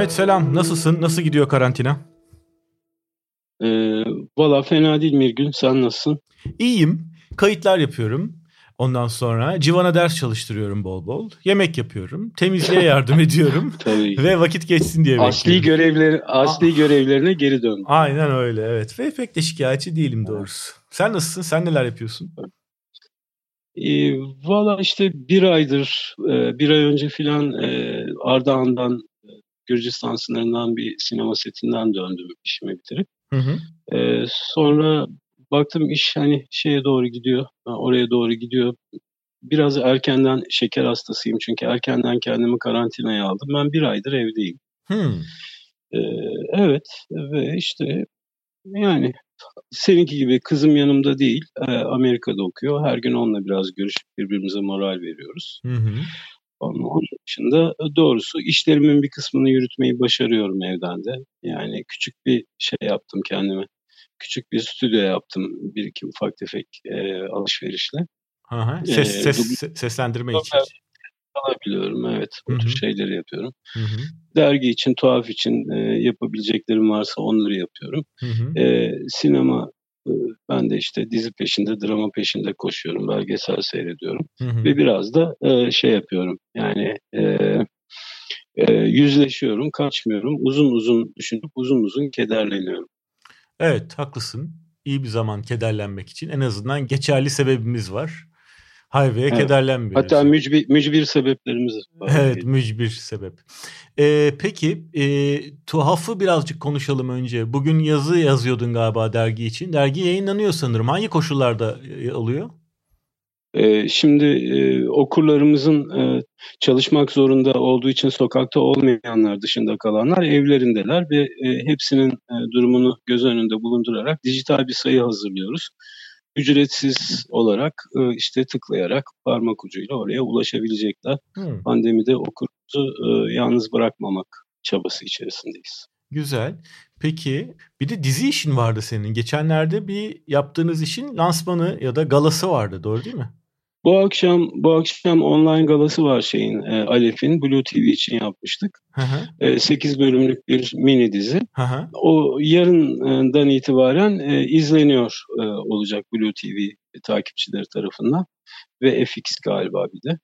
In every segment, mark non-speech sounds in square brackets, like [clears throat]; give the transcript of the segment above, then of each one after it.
Ahmet selam. Nasılsın? Nasıl gidiyor karantina? Ee, Valla fena değil Mirgün. Sen nasılsın? İyiyim. Kayıtlar yapıyorum. Ondan sonra Civan'a ders çalıştırıyorum bol bol. Yemek yapıyorum. Temizliğe yardım [laughs] ediyorum. Tabii. Ve vakit geçsin diye asli bekliyorum. görevleri asli görevlerine geri dön. Aynen öyle evet. Ve pek de şikayetçi değilim doğrusu. Sen nasılsın? Sen neler yapıyorsun? Ee, Valla işte bir aydır, e, bir ay önce filan e, Ardahan'dan, e, Gürcistan sınırından bir sinema setinden döndüm işimi bitirip. Hı hı. Ee, sonra baktım iş hani şeye doğru gidiyor, oraya doğru gidiyor. Biraz erkenden şeker hastasıyım çünkü erkenden kendimi karantinaya aldım. Ben bir aydır evdeyim. Hmm. Ee, evet ve işte yani seninki gibi kızım yanımda değil, e, Amerika'da okuyor. Her gün onunla biraz görüşüp birbirimize moral veriyoruz. Hı hı. Onun dışında e, doğrusu işlerimin bir kısmını yürütmeyi başarıyorum evden de. Yani küçük bir şey yaptım kendime. Küçük bir stüdyo yaptım bir iki ufak tefek e, alışverişle. Hı hı. Ses, Ee, ses, seslendirme için. Alabiliyorum evet. Hı tür şeyleri yapıyorum. Hı hı. Dergi için, tuhaf için e, yapabileceklerim varsa onları yapıyorum. E, sinema e, ben de işte dizi peşinde, drama peşinde koşuyorum. Belgesel seyrediyorum. Hı hı. Ve biraz da e, şey yapıyorum. Yani e, e, yüzleşiyorum, kaçmıyorum. Uzun uzun düşünüp uzun uzun kederleniyorum. Evet haklısın. İyi bir zaman kederlenmek için en azından geçerli sebebimiz var. Hayve'ye Evet. kederlenmiyoruz. Hatta mücbir, mücbir sebeplerimiz var. [laughs] Evet mücbir sebep. Ee, peki e, tuhafı birazcık konuşalım önce. Bugün yazı yazıyordun galiba dergi için. Dergi yayınlanıyor sanırım. Hangi koşullarda e, oluyor? Ee, şimdi e, okurlarımızın e, çalışmak zorunda olduğu için sokakta olmayanlar dışında kalanlar evlerindeler ve e, hepsinin e, durumunu göz önünde bulundurarak dijital bir sayı hazırlıyoruz. Ücretsiz olarak e, işte tıklayarak parmak ucuyla oraya ulaşabilecekler. Hmm, Pandemide okurumuzu e, yalnız bırakmamak çabası içerisindeyiz. güzel. Peki bir de dizi işin vardı senin. Geçenlerde bir yaptığınız işin lansmanı ya da galası vardı doğru değil mi? Bu akşam bu akşam online galası var şeyin e, Alef'in Blue TV için yapmıştık. Hı hı, E, 8 bölümlük bir mini dizi. hı hı. O yarından itibaren e, izleniyor e, olacak Blue TV takipçileri tarafından ve FX galiba bir de.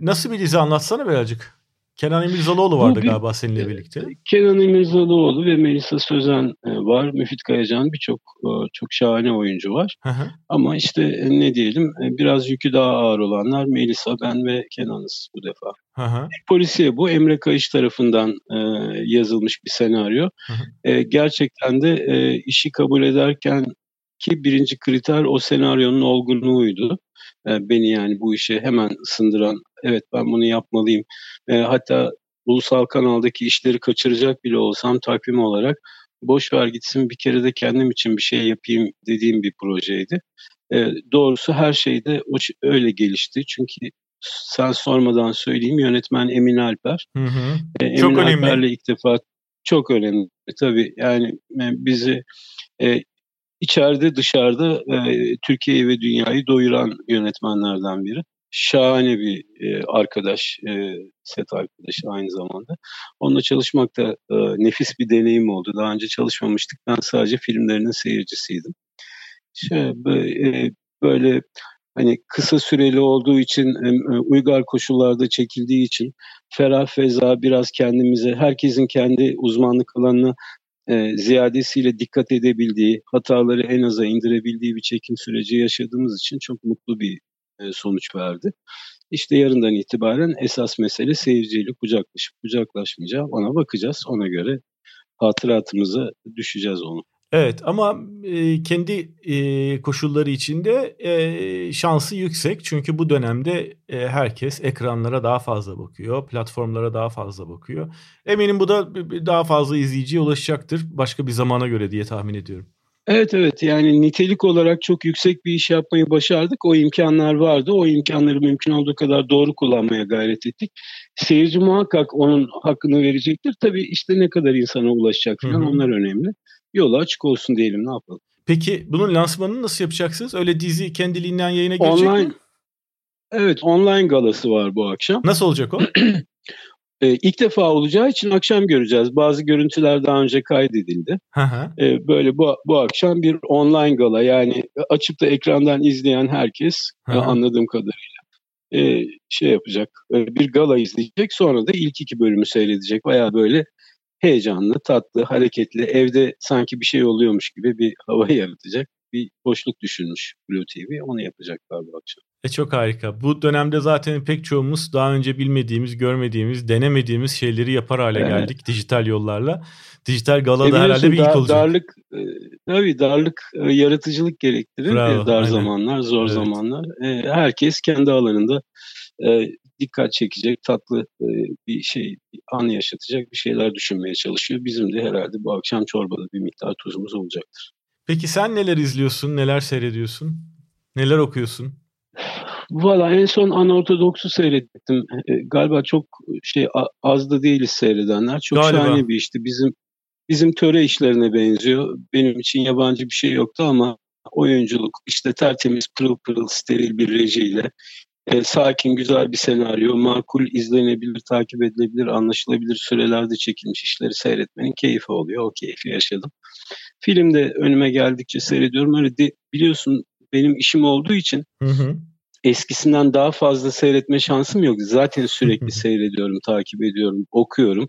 Nasıl bir dizi anlatsana birazcık. Kenan İmirzalıoğlu vardı Bu bir- galiba seninle birlikte. Kenan İmirzalıoğlu ve Melisa Sözen e, var. Müfit Kayacan birçok e, çok şahane oyuncu var. Hı hı, Ama işte e, ne diyelim e, biraz yükü daha ağır olanlar Melisa, ben ve Kenan'ız bu defa. hı hı, Polisiye bu Emre Kayış tarafından e, yazılmış bir senaryo. Hı hı. E, gerçekten de e, işi kabul ederken ki birinci kriter o senaryonun olgunluğuydu. E, beni yani bu işe hemen ısındıran, evet ben bunu yapmalıyım. E, hatta ulusal kanaldaki işleri kaçıracak bile olsam takvim olarak boş ver gitsin bir kere de kendim için bir şey yapayım dediğim bir projeydi. E, doğrusu her şey de o- öyle gelişti. Çünkü sen sormadan söyleyeyim yönetmen Emin Alper. hı hı. E, Çok Emin önemli. Alper'le ilk defa çok önemli tabii yani e, bizi e, içeride dışarıda e, Türkiye'yi ve dünyayı doyuran yönetmenlerden biri. Şahane bir e, arkadaş, e, set arkadaşı aynı zamanda. Onunla çalışmak da e, nefis bir deneyim oldu. Daha önce çalışmamıştık. Ben sadece filmlerinin seyircisiydim. Bö- e, böyle hani kısa süreli olduğu için e, uygar koşullarda çekildiği için ferah feza biraz kendimize herkesin kendi uzmanlık alanına e, ziyadesiyle dikkat edebildiği hataları en aza indirebildiği bir çekim süreci yaşadığımız için çok mutlu bir e, sonuç verdi. İşte yarından itibaren esas mesele seyirciyle kucaklaşıp kucaklaşmayacağı ona bakacağız. Ona göre hatıratımıza düşeceğiz onu. Evet ama e, kendi e, koşulları içinde e, şansı yüksek. Çünkü bu dönemde herkes ekranlara daha fazla bakıyor, platformlara daha fazla bakıyor. Eminim bu da daha fazla izleyiciye ulaşacaktır başka bir zamana göre diye tahmin ediyorum. Evet evet yani nitelik olarak çok yüksek bir iş yapmayı başardık. O imkanlar vardı. O imkanları mümkün olduğu kadar doğru kullanmaya gayret ettik. Seyirci muhakkak onun hakkını verecektir. Tabii işte ne kadar insana ulaşacak falan onlar önemli. Yolu açık olsun diyelim ne yapalım. Peki bunun lansmanını nasıl yapacaksınız? Öyle dizi kendiliğinden yayına girecek Online mi? Evet online galası var bu akşam. Nasıl olacak o? [clears throat] e, ilk defa olacağı için akşam göreceğiz. Bazı görüntüler daha önce kaydedildi. e, böyle bu, bu akşam bir online gala yani açıp da ekrandan izleyen herkes e, anladığım kadarıyla e, şey yapacak. E, bir gala izleyecek sonra da ilk iki bölümü seyredecek. Baya böyle heyecanlı, tatlı, hareketli, evde sanki bir şey oluyormuş gibi bir hava [laughs] yaratacak bir boşluk düşünmüş Blue TV. Onu yapacaklar bu akşam. E çok harika. Bu dönemde zaten pek çoğumuz daha önce bilmediğimiz, görmediğimiz, denemediğimiz şeyleri yapar hale evet. geldik dijital yollarla. Dijital gala da herhalde bir ilk olacak. Darlık, e, tabii darlık, e, yaratıcılık gerektirir. Bravo, dar aynen. zamanlar, zor evet. zamanlar. E, herkes kendi alanında e, dikkat çekecek, tatlı e, bir şey, bir an yaşatacak bir şeyler düşünmeye çalışıyor. Bizim de herhalde bu akşam çorbada bir miktar tuzumuz olacaktır. Peki sen neler izliyorsun, neler seyrediyorsun, neler okuyorsun? Valla en son Anortodoks'u seyrettim. E, galiba çok şey az da değiliz seyredenler. Çok galiba. şahane bir işti. Bizim bizim töre işlerine benziyor. Benim için yabancı bir şey yoktu ama oyunculuk işte tertemiz pırıl pırıl steril bir rejiyle e, sakin güzel bir senaryo, makul izlenebilir, takip edilebilir, anlaşılabilir sürelerde çekilmiş işleri seyretmenin keyfi oluyor. O keyfi yaşadım. Film de önüme geldikçe seyrediyorum. Öyle de, biliyorsun benim işim olduğu için hı hı. eskisinden daha fazla seyretme şansım yok. Zaten sürekli seyrediyorum, takip ediyorum, okuyorum.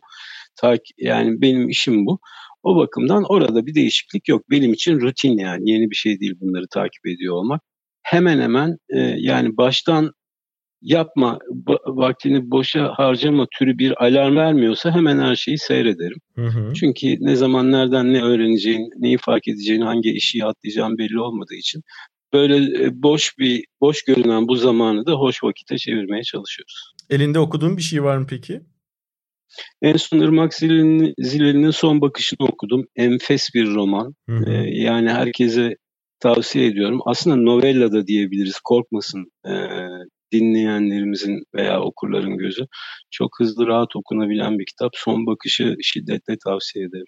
Tak yani benim işim bu. O bakımdan orada bir değişiklik yok. Benim için rutin yani yeni bir şey değil bunları takip ediyor olmak. Hemen hemen e, yani baştan yapma, vaktini boşa harcama türü bir alarm vermiyorsa hemen her şeyi seyrederim. Hı hı. Çünkü ne zaman nereden ne öğreneceğin, neyi fark edeceğin, hangi işi atlayacağın belli olmadığı için böyle e, boş bir boş görünen bu zamanı da hoş vakite çevirmeye çalışıyoruz. Elinde okuduğun bir şey var mı peki? En son Irmak Zileli'nin son bakışını okudum. Enfes bir roman. Hı hı. Ee, yani herkese tavsiye ediyorum. Aslında novella da diyebiliriz. Korkmasın ee, dinleyenlerimizin veya okurların gözü. Çok hızlı rahat okunabilen bir kitap. Son bakışı şiddetle tavsiye ederim.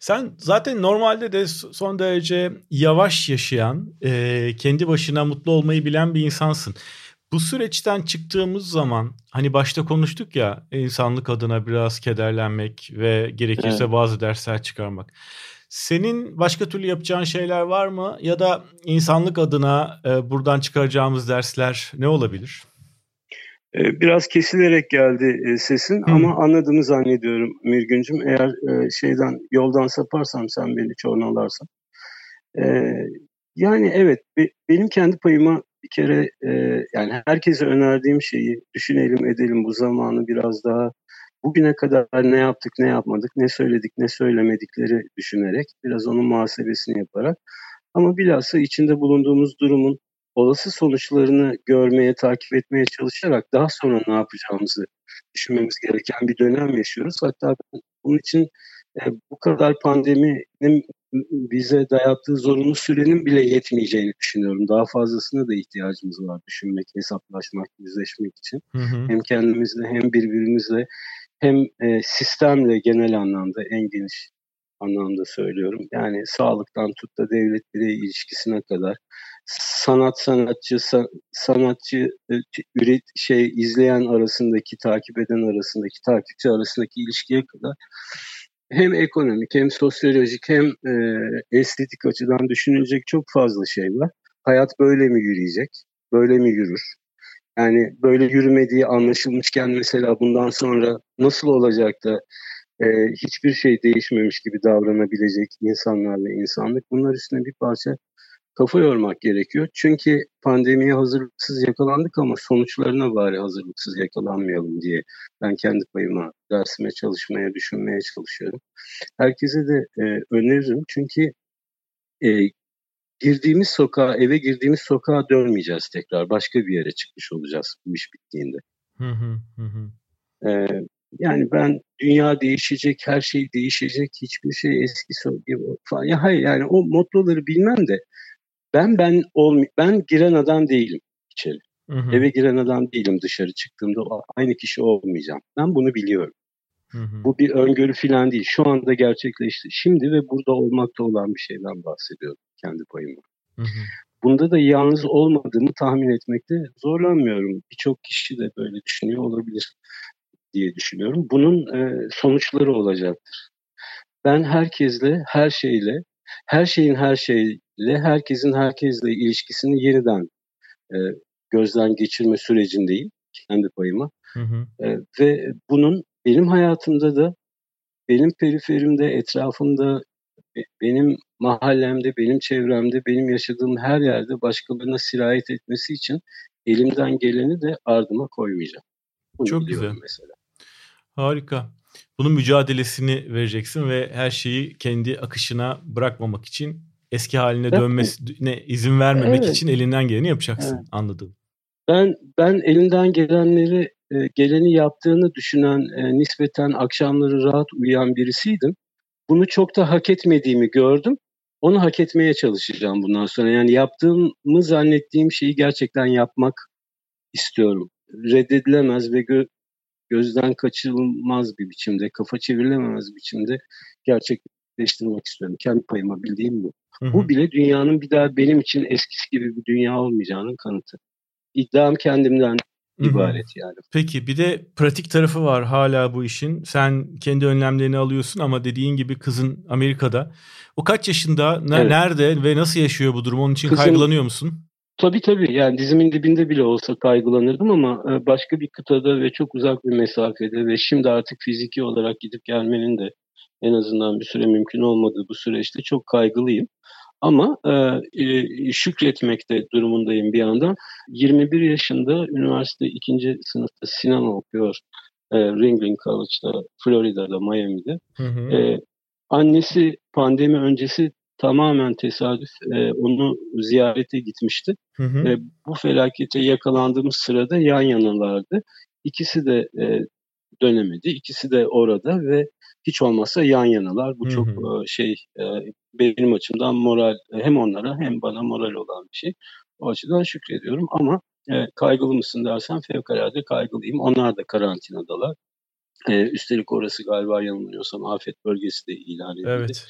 Sen zaten normalde de son derece yavaş yaşayan, e, kendi başına mutlu olmayı bilen bir insansın. Bu süreçten çıktığımız zaman hani başta konuştuk ya insanlık adına biraz kederlenmek ve gerekirse evet. bazı dersler çıkarmak. Senin başka türlü yapacağın şeyler var mı? Ya da insanlık adına e, buradan çıkaracağımız dersler ne olabilir? E, biraz kesilerek geldi e, sesin hmm. ama anladığını zannediyorum Mirgüncüm. Eğer e, şeyden yoldan saparsam sen beni çoğunalarsan. Yani evet benim kendi payıma bir kere yani herkese önerdiğim şeyi düşünelim edelim bu zamanı biraz daha bugüne kadar ne yaptık, ne yapmadık, ne söyledik, ne söylemedikleri düşünerek biraz onun muhasebesini yaparak ama bilhassa içinde bulunduğumuz durumun olası sonuçlarını görmeye, takip etmeye çalışarak daha sonra ne yapacağımızı düşünmemiz gereken bir dönem yaşıyoruz. Hatta bunun için e, bu kadar pandeminin bize dayattığı zorunlu sürenin bile yetmeyeceğini düşünüyorum. Daha fazlasına da ihtiyacımız var düşünmek, hesaplaşmak, yüzleşmek için. Hı hı. Hem kendimizle hem birbirimizle hem e, sistemle genel anlamda en geniş anlamda söylüyorum. Yani sağlıktan tut da devlet birey ilişkisine kadar sanat sanatçı sanatçı e, üret şey izleyen arasındaki takip eden arasındaki takipçi arasındaki ilişkiye kadar hem ekonomik hem sosyolojik hem e, estetik açıdan düşünülecek çok fazla şey var. Hayat böyle mi yürüyecek? Böyle mi yürür? Yani böyle yürümediği anlaşılmışken mesela bundan sonra nasıl olacak da e, hiçbir şey değişmemiş gibi davranabilecek insanlarla insanlık bunlar üstüne bir parça kafa yormak gerekiyor. Çünkü pandemiye hazırlıksız yakalandık ama sonuçlarına bari hazırlıksız yakalanmayalım diye ben kendi payıma dersime çalışmaya, düşünmeye çalışıyorum. Herkese de e, öneririm çünkü e, girdiğimiz sokağa, eve girdiğimiz sokağa dönmeyeceğiz tekrar. Başka bir yere çıkmış olacağız bu iş bittiğinde. Hı hı hı. Ee, yani ben dünya değişecek, her şey değişecek, hiçbir şey eski gibi falan. Ya hayır yani o mottoları bilmem de ben ben ol ben giren adam değilim içeri. Hı hı. Eve giren adam değilim dışarı çıktığımda aynı kişi olmayacağım. Ben bunu biliyorum. Hı hı. Bu bir öngörü falan değil. Şu anda gerçekleşti. Şimdi ve burada olmakta olan bir şeyden bahsediyorum kendi payıma. Hı hı. Bunda da yalnız olmadığımı tahmin etmekte zorlanmıyorum. Birçok kişi de böyle düşünüyor olabilir. diye düşünüyorum. Bunun e, sonuçları olacaktır. Ben herkesle, her şeyle, her şeyin her şeyle, herkesin herkesle ilişkisini yeniden e, gözden geçirme sürecindeyim kendi payıma. Hı hı. E, ve bunun benim hayatımda da, benim periferimde, etrafımda, benim mahallemde, benim çevremde, benim yaşadığım her yerde başkalarına sirayet etmesi için elimden geleni de ardıma koymayacağım. Bunu Çok güzel. Mesela. Harika. Bunun mücadelesini vereceksin ve her şeyi kendi akışına bırakmamak için eski haline evet. dönmesine izin vermemek evet. için elinden geleni yapacaksın. Evet. Anladım. Ben ben elinden gelenleri e, geleni yaptığını düşünen e, nispeten akşamları rahat uyuyan birisiydim. Bunu çok da hak etmediğimi gördüm. Onu hak etmeye çalışacağım bundan sonra. Yani yaptığımı zannettiğim şeyi gerçekten yapmak istiyorum. Reddedilemez ve gö- gözden kaçırılmaz bir biçimde, kafa çevrilemez bir biçimde gerçekleştirmek istiyorum. Kendi payıma bildiğim bu. Hı hı. Bu bile dünyanın bir daha benim için eskisi gibi bir dünya olmayacağının kanıtı. İddiam kendimden ibaret yani. Peki bir de pratik tarafı var hala bu işin. Sen kendi önlemlerini alıyorsun ama dediğin gibi kızın Amerika'da. O kaç yaşında, ne, evet. nerede ve nasıl yaşıyor bu durum? Onun için Kızım, kaygılanıyor musun? Tabii tabii yani dizimin dibinde bile olsa kaygılanırdım ama e, başka bir kıtada ve çok uzak bir mesafede ve şimdi artık fiziki olarak gidip gelmenin de en azından bir süre mümkün olmadığı bu süreçte çok kaygılıyım. Ama e, e, şükretmekte durumundayım bir yandan. 21 yaşında üniversite ikinci sınıfta sinema okuyor e, Ringling College'da, Florida'da, Miami'de. Hı hı. E, annesi pandemi öncesi tamamen tesadüf e, onu ziyarete gitmişti. Hı hı. E, bu felakete yakalandığımız sırada yan yanalardı. İkisi de e, dönemedi. İkisi de orada ve hiç olmazsa yan yanalar. Bu çok şey benim açımdan moral hem onlara hem bana moral olan bir şey. O açıdan şükrediyorum ama e, kaygılı mısın dersen fevkalade kaygılıyım. Onlar da karantinadalar. E, üstelik orası galiba yanılmıyorsam afet bölgesi de ilan edildi. Evet.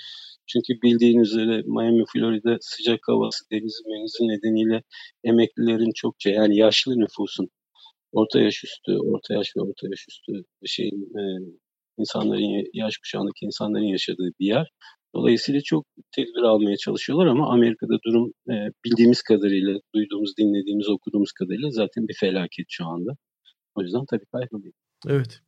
Çünkü bildiğiniz üzere Miami, Florida sıcak havası, deniz menizi nedeniyle emeklilerin çokça yani yaşlı nüfusun orta yaş üstü, orta yaş ve orta yaş üstü şeyin e, insanların yaş kuşağındaki insanların yaşadığı bir yer. Dolayısıyla çok tedbir almaya çalışıyorlar ama Amerika'da durum e, bildiğimiz kadarıyla, duyduğumuz, dinlediğimiz, okuduğumuz kadarıyla zaten bir felaket şu anda. O yüzden tabii kaygılıyım. Evet.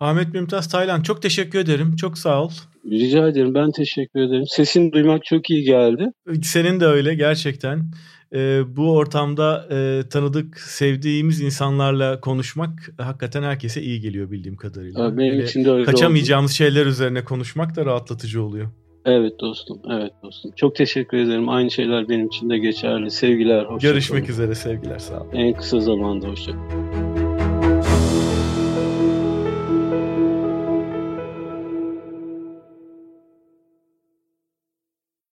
Ahmet Mümtaz Taylan çok teşekkür ederim. Çok sağ ol. Rica ederim. Ben teşekkür ederim. Sesini duymak çok iyi geldi. Senin de öyle gerçekten. Ee, bu ortamda e, tanıdık, sevdiğimiz insanlarla konuşmak hakikaten herkese iyi geliyor bildiğim kadarıyla. Benim için de öyle Kaçamayacağımız oldu. şeyler üzerine konuşmak da rahatlatıcı oluyor. Evet dostum, evet dostum. Çok teşekkür ederim. Aynı şeyler benim için de geçerli. Sevgiler, hoşça Görüşmek üzere, sevgiler, sağ ol. En kısa zamanda hoşça